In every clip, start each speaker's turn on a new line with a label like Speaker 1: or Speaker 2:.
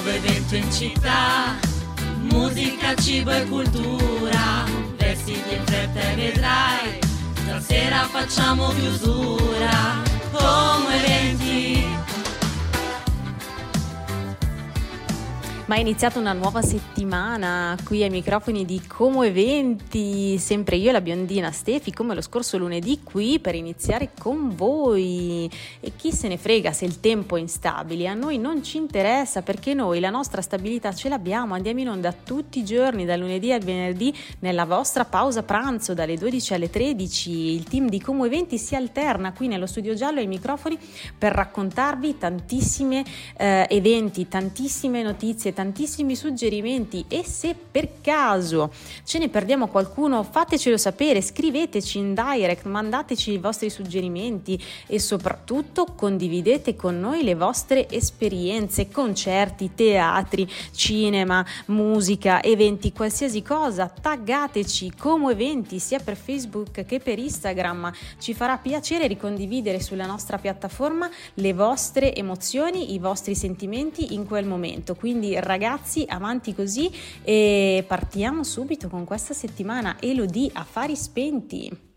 Speaker 1: nuovo evento in città, musica, cibo e cultura, vestiti in fretta e vedrai, stasera facciamo chiusura, come eventi
Speaker 2: Ma è iniziata una nuova settimana qui ai microfoni di Como Eventi, sempre io e la biondina Stefi, come lo scorso lunedì qui per iniziare con voi. E chi se ne frega se il tempo è instabile, a noi non ci interessa perché noi la nostra stabilità ce l'abbiamo, andiamo in onda tutti i giorni, dal lunedì al venerdì, nella vostra pausa pranzo dalle 12 alle 13. Il team di Como Eventi si alterna qui nello studio giallo ai microfoni per raccontarvi tantissimi eh, eventi, tantissime notizie tantissimi suggerimenti e se per caso ce ne perdiamo qualcuno fatecelo sapere, scriveteci in direct, mandateci i vostri suggerimenti e soprattutto condividete con noi le vostre esperienze, concerti, teatri, cinema, musica, eventi, qualsiasi cosa, taggateci come eventi sia per Facebook che per Instagram, ci farà piacere ricondividere sulla nostra piattaforma le vostre emozioni, i vostri sentimenti in quel momento, quindi ragazzi, avanti così e partiamo subito con questa settimana Elodie Affari Spenti.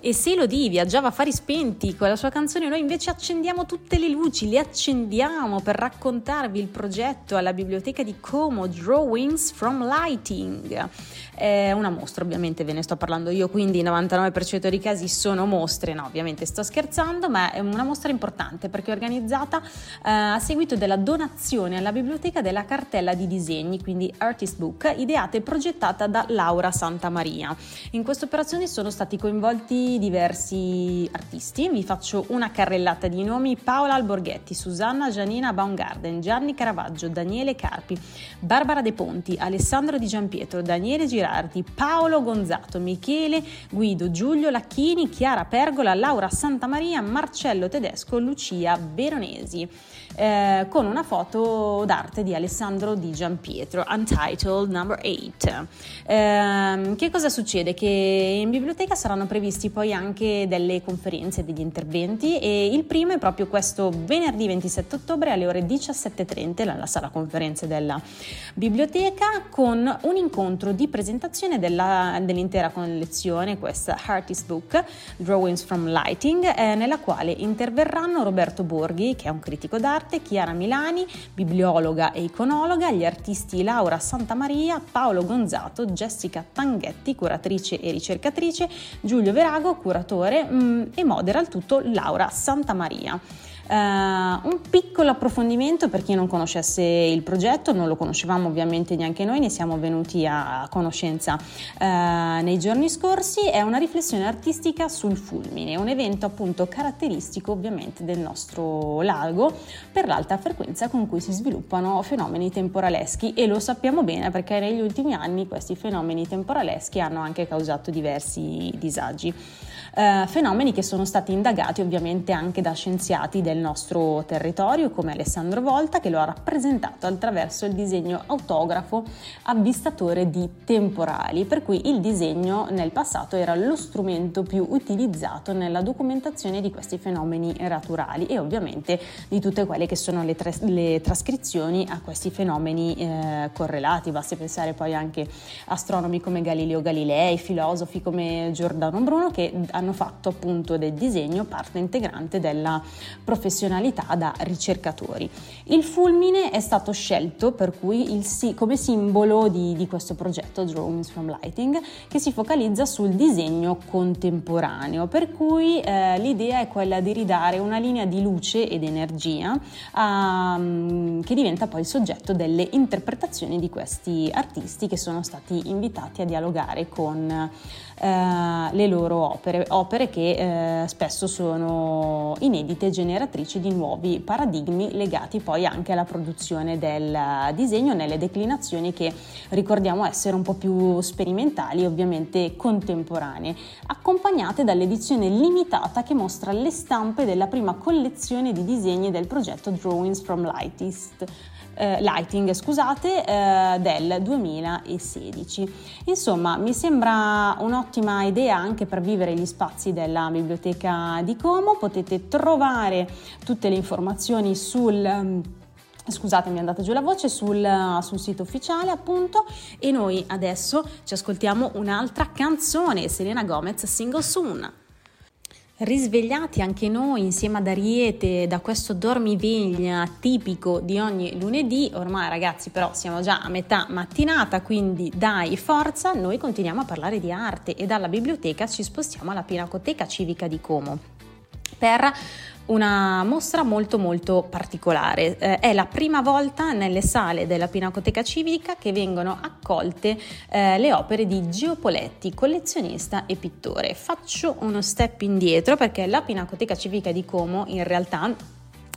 Speaker 2: E se Elodie viaggiava a fari spenti con la sua canzone, noi invece accendiamo tutte le luci, le accendiamo per raccontarvi il progetto alla biblioteca di Como, Drawings from Lighting. È una mostra, ovviamente ve ne sto parlando io, quindi il 99% dei casi sono mostre, no, ovviamente sto scherzando, ma è una mostra importante perché è organizzata eh, a seguito della donazione alla biblioteca della cartella di disegni, quindi Artist Book, ideata e progettata da Laura Santamaria. In questa operazione sono stati coinvolti diversi artisti, vi faccio una carrellata di nomi, Paola Alborghetti, Susanna Gianina Baumgarten, Gianni Caravaggio, Daniele Carpi, Barbara De Ponti, Alessandro Di Giampietro, Daniele Girardi, Paolo Gonzato, Michele Guido, Giulio Lacchini, Chiara Pergola, Laura Santamaria, Marcello Tedesco, Lucia Veronesi eh, con una foto d'arte di Alessandro Di Giampietro, Untitled Number 8. Eh, che cosa succede? Che in biblioteca saranno previsti poi anche delle conferenze, degli interventi. E il primo è proprio questo venerdì 27 ottobre alle ore 17.30 nella sala conferenze della biblioteca con un incontro di presentazione della, dell'intera collezione, questa Artist Book, Drawings from Lighting, eh, nella quale interverranno Roberto Borghi, che è un critico d'arte, Chiara Milani, bibliologa e iconologa, gli artisti Laura Santamaria, Paolo Gonzato, Jessica Tanghetti, curatrice e ricercatrice, Giulio Verago, curatore mh, mm, e modera il tutto Laura Santamaria. Uh, un piccolo approfondimento per chi non conoscesse il progetto, non lo conoscevamo ovviamente neanche noi, ne siamo venuti a conoscenza uh, nei giorni scorsi, è una riflessione artistica sul fulmine, un evento appunto caratteristico ovviamente del nostro lago per l'alta frequenza con cui si sviluppano fenomeni temporaleschi e lo sappiamo bene perché negli ultimi anni questi fenomeni temporaleschi hanno anche causato diversi disagi. Uh, fenomeni che sono stati indagati ovviamente anche da scienziati del nostro territorio come Alessandro Volta che lo ha rappresentato attraverso il disegno autografo avvistatore di temporali, per cui il disegno nel passato era lo strumento più utilizzato nella documentazione di questi fenomeni naturali e ovviamente di tutte quelle che sono le, tre, le trascrizioni a questi fenomeni eh, correlati. Basti pensare poi anche astronomi come Galileo Galilei, filosofi come Giordano Bruno che hanno fatto appunto del disegno parte integrante della professione professionalità da ricercatori. Il fulmine è stato scelto per cui il, come simbolo di, di, questo progetto Drawings from Lighting che si focalizza sul disegno contemporaneo, per cui eh, l'idea è quella di ridare una linea di luce ed energia um, che diventa poi il soggetto delle interpretazioni di questi artisti che sono stati invitati a dialogare con eh, le loro opere, opere che eh, spesso sono inedite e generatrici di nuovi paradigmi legati poi anche alla produzione del disegno nelle declinazioni che ricordiamo essere un po' più sperimentali e ovviamente contemporanee, accompagnate dall'edizione limitata che mostra le stampe della prima collezione di disegni del progetto Drawings from Lightist eh, Lighting scusate, eh, del 2016. Insomma, mi sembra un'ottima idea anche per vivere gli spazi della biblioteca di Como. Potete trovare tutte le informazioni sul scusate andata giù la voce sul, sul, sito ufficiale appunto e noi adesso ci ascoltiamo un'altra canzone Selena Gomez Single Soon Risvegliati anche noi insieme ad Ariete da questo dormiveglia tipico di ogni lunedì, ormai ragazzi però siamo già a metà mattinata, quindi dai forza, noi continuiamo a parlare di arte e dalla biblioteca ci spostiamo alla Pinacoteca Civica di Como per una mostra molto molto particolare. Eh, è la prima volta nelle sale della Pinacoteca Civica che vengono accolte eh, le opere di Gio Poletti, collezionista e pittore. Faccio uno step indietro perché la Pinacoteca Civica di Como in realtà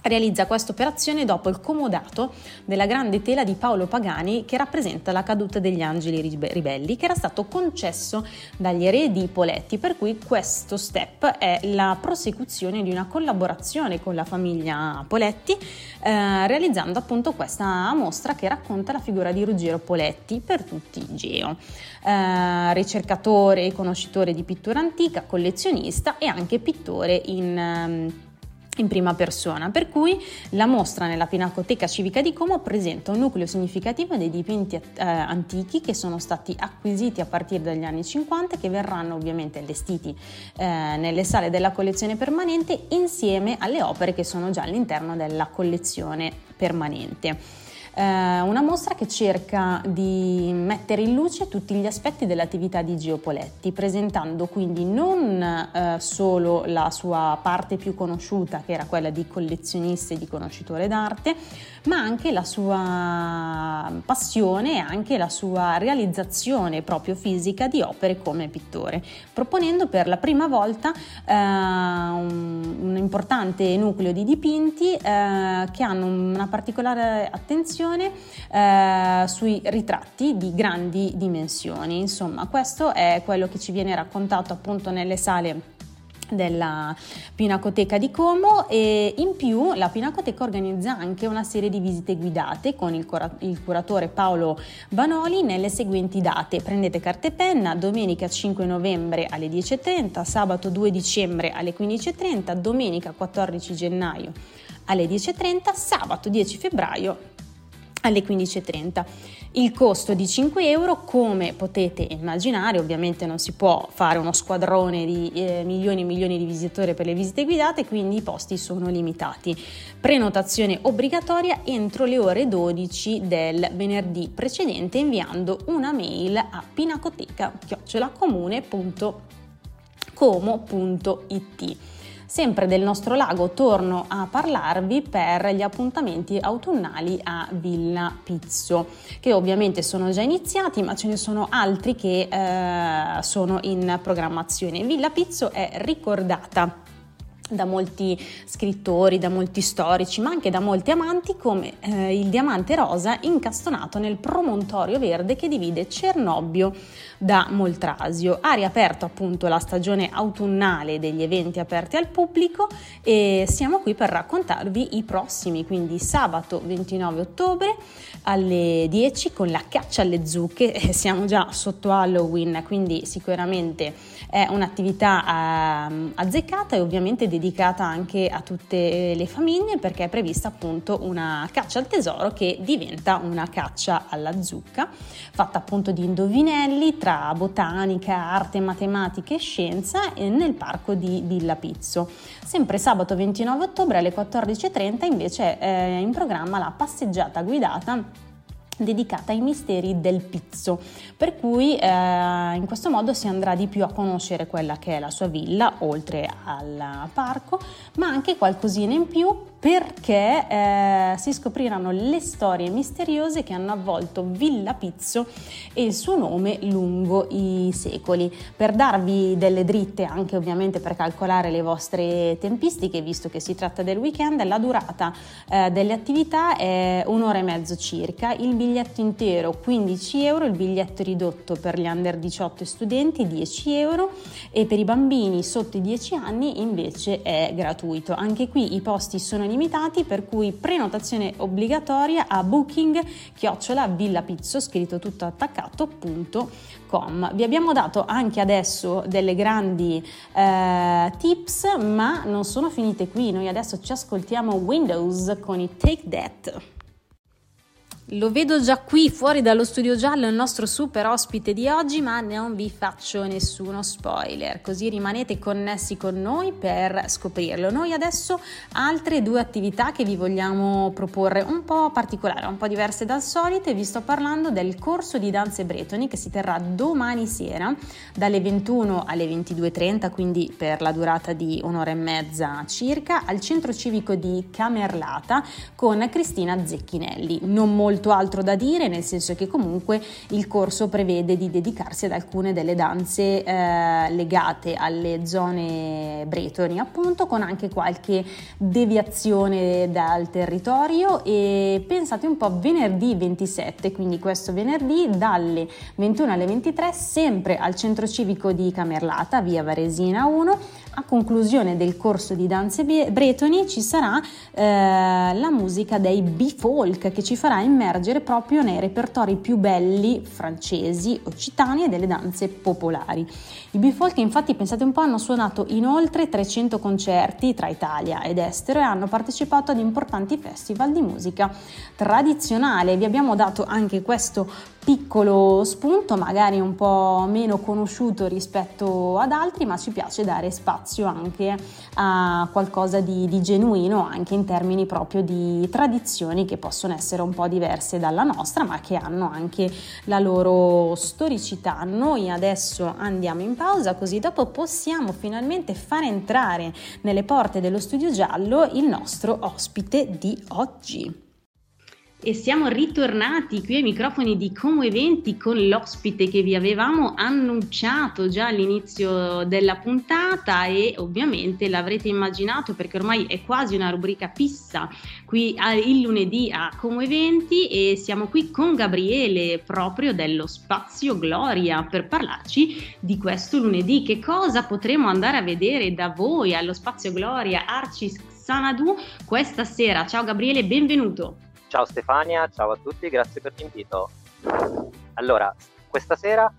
Speaker 2: realizza questa operazione dopo il comodato della grande tela di Paolo Pagani che rappresenta la caduta degli angeli ribelli che era stato concesso dagli eredi Poletti per cui questo step è la prosecuzione di una collaborazione con la famiglia Poletti eh, realizzando appunto questa mostra che racconta la figura di Ruggero Poletti per tutti Geo. Eh, ricercatore e conoscitore di pittura antica collezionista e anche pittore in ehm, in prima persona, per cui la mostra nella Pinacoteca Civica di Como presenta un nucleo significativo dei dipinti eh, antichi che sono stati acquisiti a partire dagli anni 50 e che verranno ovviamente allestiti eh, nelle sale della collezione permanente insieme alle opere che sono già all'interno della collezione permanente eh, una mostra che cerca di mettere in luce tutti gli aspetti dell'attività di Gio Poletti, presentando quindi non eh, solo la sua parte più conosciuta, che era quella di collezionista e di conoscitore d'arte, ma anche la sua passione e anche la sua realizzazione proprio fisica di opere come pittore, proponendo per la prima volta eh, un, un, importante nucleo di dipinti eh, che hanno una particolare attenzione eh, sui ritratti di grandi dimensioni. Insomma, questo è quello che ci viene raccontato appunto nelle sale della Pinacoteca di Como e in più la Pinacoteca organizza anche una serie di visite guidate con il, cura- il curatore Paolo Banoli nelle seguenti date. Prendete carta e penna, domenica 5 novembre alle 10.30, sabato 2 dicembre alle 15.30, domenica 14 gennaio alle 10.30, sabato 10 febbraio alle 15.30. Il costo di 5 euro, come potete immaginare, ovviamente non si può fare uno squadrone di eh, milioni e milioni di visitatori per le visite guidate, quindi i posti sono limitati. Prenotazione obbligatoria entro le ore 12 del venerdì precedente inviando una mail a pinacoteca.comune.it. Sempre del nostro lago torno a parlarvi per gli appuntamenti autunnali a Villa Pizzo, che ovviamente sono già iniziati, ma ce ne sono altri che eh, sono in programmazione. Villa Pizzo è ricordata da molti scrittori, da molti storici, ma anche da molti amanti come eh, il diamante rosa incastonato nel promontorio verde che divide Cernobbio da Moltrasio. Ha riaperto appunto la stagione autunnale degli eventi aperti al pubblico e siamo qui per raccontarvi i prossimi, quindi sabato 29 ottobre alle 10 con la caccia alle zucche, eh, siamo già sotto Halloween, quindi sicuramente è un'attività eh, azzeccata e ovviamente dedicata anche a tutte le famiglie perché è prevista appunto una caccia al tesoro che diventa una caccia alla zucca, fatta appunto di indovinelli tra tra botanica, arte, matematica e scienza nel parco di Villa Pizzo. Sempre sabato 29 ottobre alle 14.30 invece è in programma la passeggiata guidata dedicata ai misteri del pizzo, per cui eh, in questo modo si andrà di più a conoscere quella che è la sua villa, oltre al parco, ma anche qualcosina in più perché eh, si scopriranno le storie misteriose che hanno avvolto Villa Pizzo e il suo nome lungo i secoli. Per darvi delle dritte, anche ovviamente per calcolare le vostre tempistiche, visto che si tratta del weekend, la durata eh, delle attività è un'ora e mezzo circa, il biglietto intero 15 euro, il biglietto ridotto per gli under 18 studenti 10 euro e per i bambini sotto i 10 anni invece è gratuito. Anche qui i posti sono limitati per cui prenotazione obbligatoria a booking chiocciola villapizzo scritto tutto attaccato.com. Vi abbiamo dato anche adesso delle grandi eh, tips ma non sono finite qui, noi adesso ci ascoltiamo Windows con i Take That. Lo vedo già qui fuori dallo studio giallo il nostro super ospite di oggi, ma non vi faccio nessuno spoiler, così rimanete connessi con noi per scoprirlo. Noi adesso altre due attività che vi vogliamo proporre un po' particolari, un po' diverse dal solito e vi sto parlando del corso di danze bretoni che si terrà domani sera dalle 21 alle 22.30, quindi per la durata di un'ora e mezza circa, al centro civico di Camerlata con Cristina Zecchinelli. Non molto molto altro da dire, nel senso che comunque il corso prevede di dedicarsi ad alcune delle danze eh, legate alle zone bretoni, appunto, con anche qualche deviazione dal territorio. E pensate un po' venerdì 27, quindi questo venerdì dalle 21 alle 23 sempre al centro civico di Camerlata, via Varesina 1, a conclusione del corso di danze bretoni ci sarà eh, la musica dei B-Folk che ci farà immergere proprio nei repertori più belli francesi, occitani e delle danze popolari. I Bifolk infatti pensate un po' hanno suonato in oltre 300 concerti tra Italia ed estero e hanno partecipato ad importanti festival di musica tradizionale. Vi abbiamo dato anche questo piccolo spunto, magari un po' meno conosciuto rispetto ad altri, ma ci piace dare spazio anche a qualcosa di, di genuino, anche in termini proprio di tradizioni che possono essere un po' diverse dalla nostra, ma che hanno anche la loro storicità. Noi adesso andiamo in pausa, così dopo possiamo finalmente far entrare nelle porte dello studio giallo il nostro ospite di oggi. E siamo ritornati qui ai microfoni di Como Eventi con l'ospite che vi avevamo annunciato già all'inizio della puntata e ovviamente l'avrete immaginato perché ormai è quasi una rubrica fissa qui il lunedì a Como Eventi e siamo qui con Gabriele proprio dello Spazio Gloria per parlarci di questo lunedì. Che cosa potremo andare a vedere da voi allo Spazio Gloria Arcis Sanadu questa sera? Ciao Gabriele, benvenuto.
Speaker 3: Ciao Stefania, ciao a tutti, grazie per l'invito. Allora, questa sera,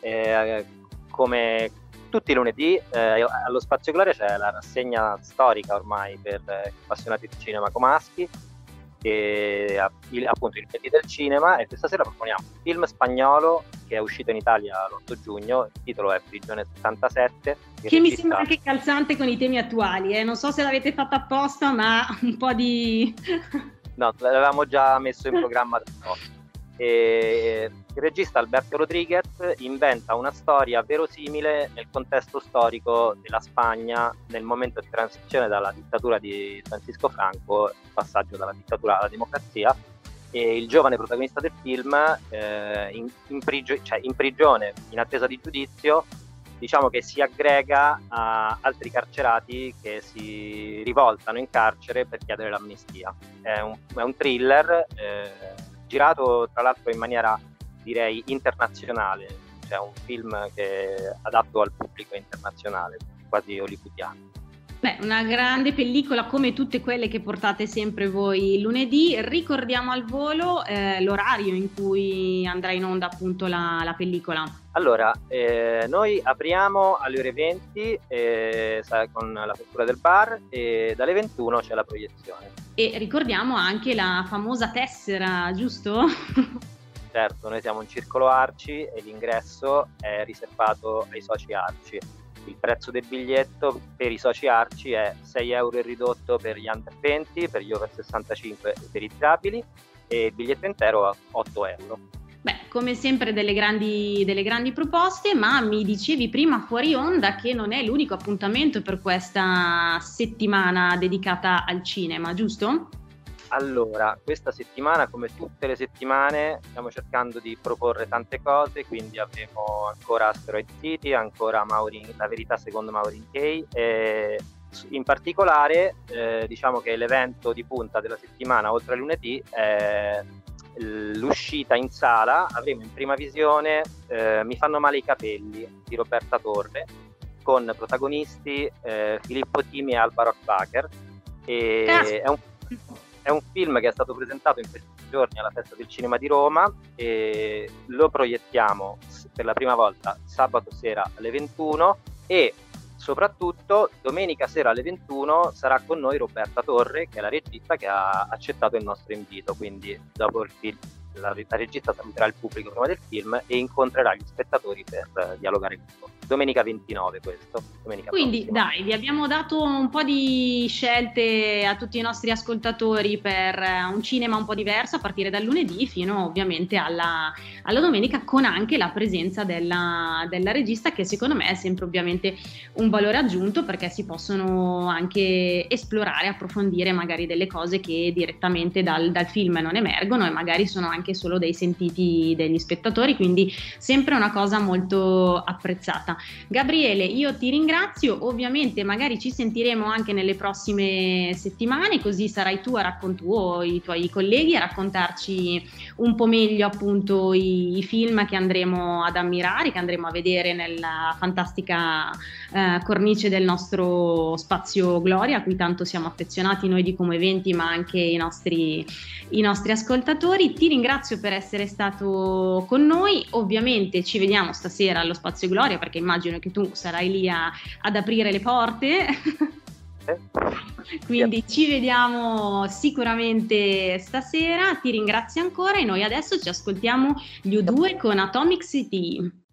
Speaker 3: eh, come tutti i lunedì, eh, allo Spazio Gloria c'è la rassegna storica ormai per eh, appassionati di cinema comaschi, che il, appunto il lunedì del cinema, e questa sera proponiamo un film spagnolo che è uscito in Italia l'8 giugno, il titolo è Prigione 77.
Speaker 2: Che mi sembra anche calzante con i temi attuali, eh? non so se l'avete fatto apposta, ma un po' di...
Speaker 3: No, l'avevamo già messo in programma da no. E il regista Alberto Rodriguez inventa una storia verosimile nel contesto storico della Spagna nel momento di transizione dalla dittatura di Francisco Franco, il passaggio dalla dittatura alla democrazia. E il giovane protagonista del film, eh, in, in, prigio- cioè in prigione, in attesa di giudizio, diciamo che si aggrega a altri carcerati che si rivoltano in carcere per chiedere l'amnistia. È un, è un thriller eh, girato tra l'altro in maniera direi internazionale, cioè un film che è adatto al pubblico internazionale, quasi hollywoodiano.
Speaker 2: Beh, una grande pellicola come tutte quelle che portate sempre voi lunedì. Ricordiamo al volo eh, l'orario in cui andrà in onda appunto la, la pellicola.
Speaker 3: Allora, eh, noi apriamo alle ore 20 eh, con l'apertura del bar e dalle 21 c'è la proiezione.
Speaker 2: E ricordiamo anche la famosa tessera, giusto?
Speaker 3: certo, noi siamo un circolo Arci e l'ingresso è riservato ai soci Arci il prezzo del biglietto per i soci Arci è 6 euro ridotto per gli under 20, per gli over 65 e per i disabili e il biglietto intero a 8 euro.
Speaker 2: Beh, come sempre delle grandi, delle grandi proposte, ma mi dicevi prima fuori onda che non è l'unico appuntamento per questa settimana dedicata al cinema, giusto?
Speaker 3: Allora, questa settimana, come tutte le settimane, stiamo cercando di proporre tante cose, quindi avremo ancora Asteroid City, ancora Maureen, La verità secondo Maureen Kay e in particolare eh, diciamo che l'evento di punta della settimana, oltre a lunedì, è l'uscita in sala, avremo in prima visione eh, Mi fanno male i capelli di Roberta Torre con protagonisti eh, Filippo Timi e Alvaro Akbacher. E è un è un film che è stato presentato in questi giorni alla Festa del Cinema di Roma e lo proiettiamo per la prima volta sabato sera alle 21 e soprattutto domenica sera alle 21 sarà con noi Roberta Torre che è la regista che ha accettato il nostro invito quindi dopo il film la, la, regista saluterà il pubblico prima del film e incontrerà gli spettatori per uh, dialogare con loro. Domenica 29 questo. Domenica
Speaker 2: Quindi
Speaker 3: prossima.
Speaker 2: dai, vi abbiamo dato un po' di scelte a tutti i nostri ascoltatori per eh, un cinema un po' diverso a partire dal lunedì fino ovviamente alla, alla domenica con anche la presenza della, della regista che secondo me è sempre ovviamente un valore aggiunto perché si possono anche esplorare, approfondire magari delle cose che direttamente dal, dal film non emergono e magari sono anche solo dei sentiti degli spettatori, quindi sempre una cosa molto apprezzata. Gabriele, io ti ringrazio, ovviamente magari ci sentiremo anche nelle prossime settimane, così sarai tu a raccontare tu i tuoi colleghi a raccontarci un po' meglio appunto i, i, film che andremo ad ammirare, che andremo a vedere nella fantastica eh, cornice del nostro spazio Gloria, a cui tanto siamo affezionati noi di Come Eventi, ma anche i nostri, i nostri ascoltatori. Ti ringrazio per essere stato con noi, ovviamente ci vediamo stasera allo spazio Gloria perché immagino che tu sarai lì a, ad aprire le porte. Quindi ci vediamo sicuramente stasera, ti ringrazio ancora e noi adesso ci ascoltiamo gli U2 con Atomic City.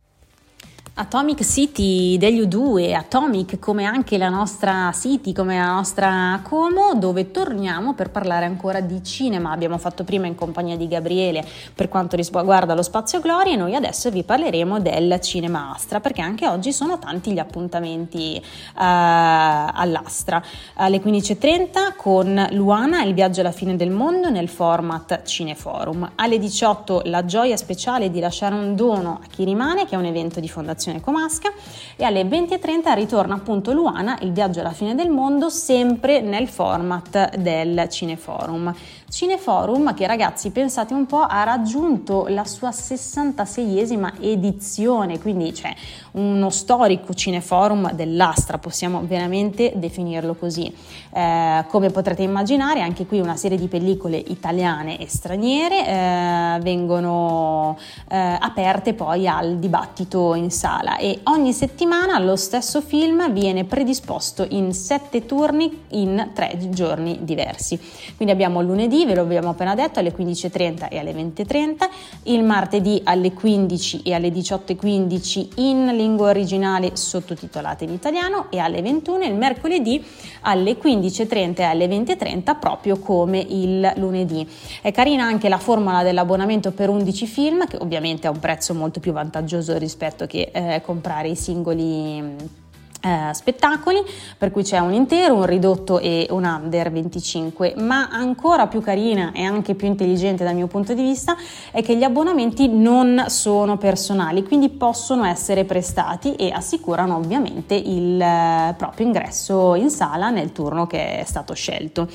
Speaker 2: Atomic City degli U2, Atomic come anche la nostra City, come la nostra Como, dove torniamo per parlare ancora di cinema. Abbiamo fatto prima in compagnia di Gabriele per quanto riguarda lo Spazio Gloria e noi adesso vi parleremo del cinema Astra, perché anche oggi sono tanti gli appuntamenti uh, all'Astra. Alle 15.30 con Luana, il viaggio alla fine del mondo nel format Cineforum. Alle 18 la gioia speciale di lasciare un dono a chi rimane, che è un evento di fondazione Fondazione Comasca e alle 20.30 ritorna appunto Luana, il viaggio alla fine del mondo, sempre nel format del Cineforum. Cineforum che ragazzi pensate un po' ha raggiunto la sua 66esima edizione, quindi c'è uno storico cineforum dell'Astra, possiamo veramente definirlo così. Eh, come potrete immaginare anche qui una serie di pellicole italiane e straniere eh, vengono eh, aperte poi al dibattito in sala e ogni settimana lo stesso film viene predisposto in sette turni in tre giorni diversi. Quindi abbiamo lunedì ve lo abbiamo appena detto, alle 15.30 e alle 20.30, il martedì alle 15 e alle 18.15 in lingua originale sottotitolata in italiano e alle 21 il mercoledì alle 15.30 e alle 20.30 proprio come il lunedì. È carina anche la formula dell'abbonamento per 11 film che ovviamente ha un prezzo molto più vantaggioso rispetto che eh, comprare i singoli eh, spettacoli, per cui c'è un intero, un ridotto e un under 25, ma ancora più carina e anche più intelligente dal mio punto di vista è che gli abbonamenti non sono personali, quindi possono essere prestati e assicurano ovviamente il eh, proprio ingresso in sala nel turno che è stato scelto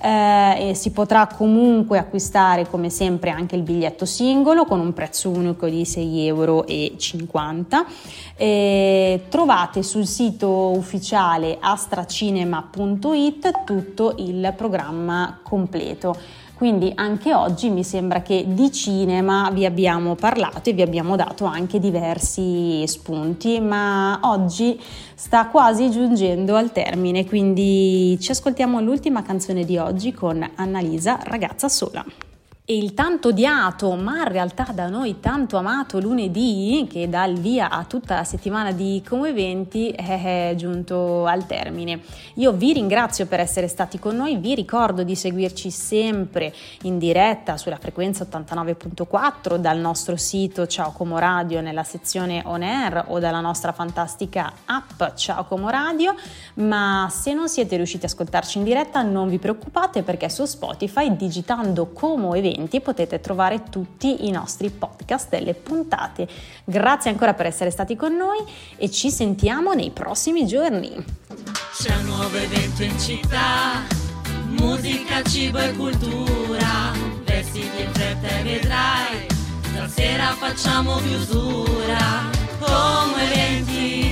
Speaker 2: eh, e si potrà comunque acquistare come sempre anche il biglietto singolo con un prezzo unico di 6,50 euro. E trovate sul sito ufficiale astracinema.it tutto il programma completo. Quindi anche oggi mi sembra che di cinema vi abbiamo parlato e vi abbiamo dato anche diversi spunti, ma oggi sta quasi giungendo al termine, quindi ci ascoltiamo l'ultima canzone di oggi con Annalisa, ragazza sola. E il tanto odiato, ma in realtà da noi tanto amato lunedì, che dà il via a tutta la settimana di Come Eventi, è giunto al termine. Io vi ringrazio per essere stati con noi, vi ricordo di seguirci sempre in diretta sulla frequenza 89.4 dal nostro sito Ciao Como Radio nella sezione On Air o dalla nostra fantastica app Ciao Como Radio, ma se non siete riusciti ad ascoltarci in diretta non vi preoccupate perché su Spotify digitando Como Eventi eventi potete trovare tutti i nostri podcast delle puntate. Grazie ancora per essere stati con noi e ci sentiamo nei prossimi giorni.
Speaker 1: C'è un nuovo evento in città, musica, cibo e cultura, vestiti in fretta e vedrai, stasera facciamo chiusura, come eventi